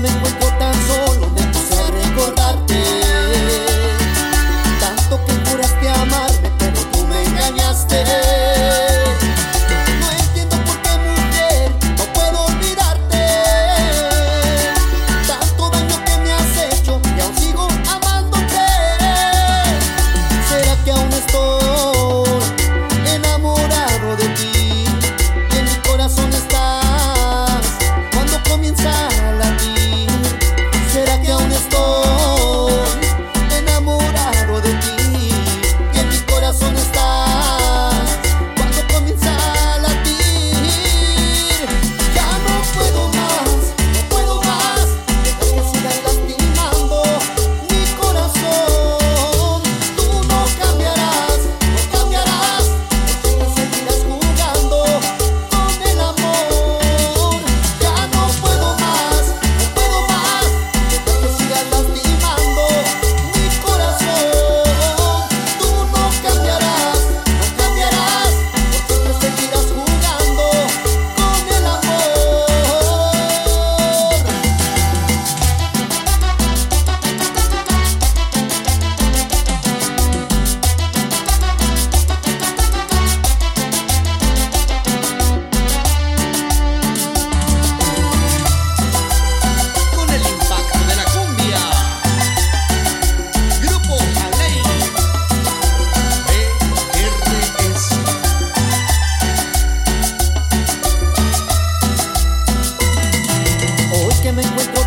women with me encuentro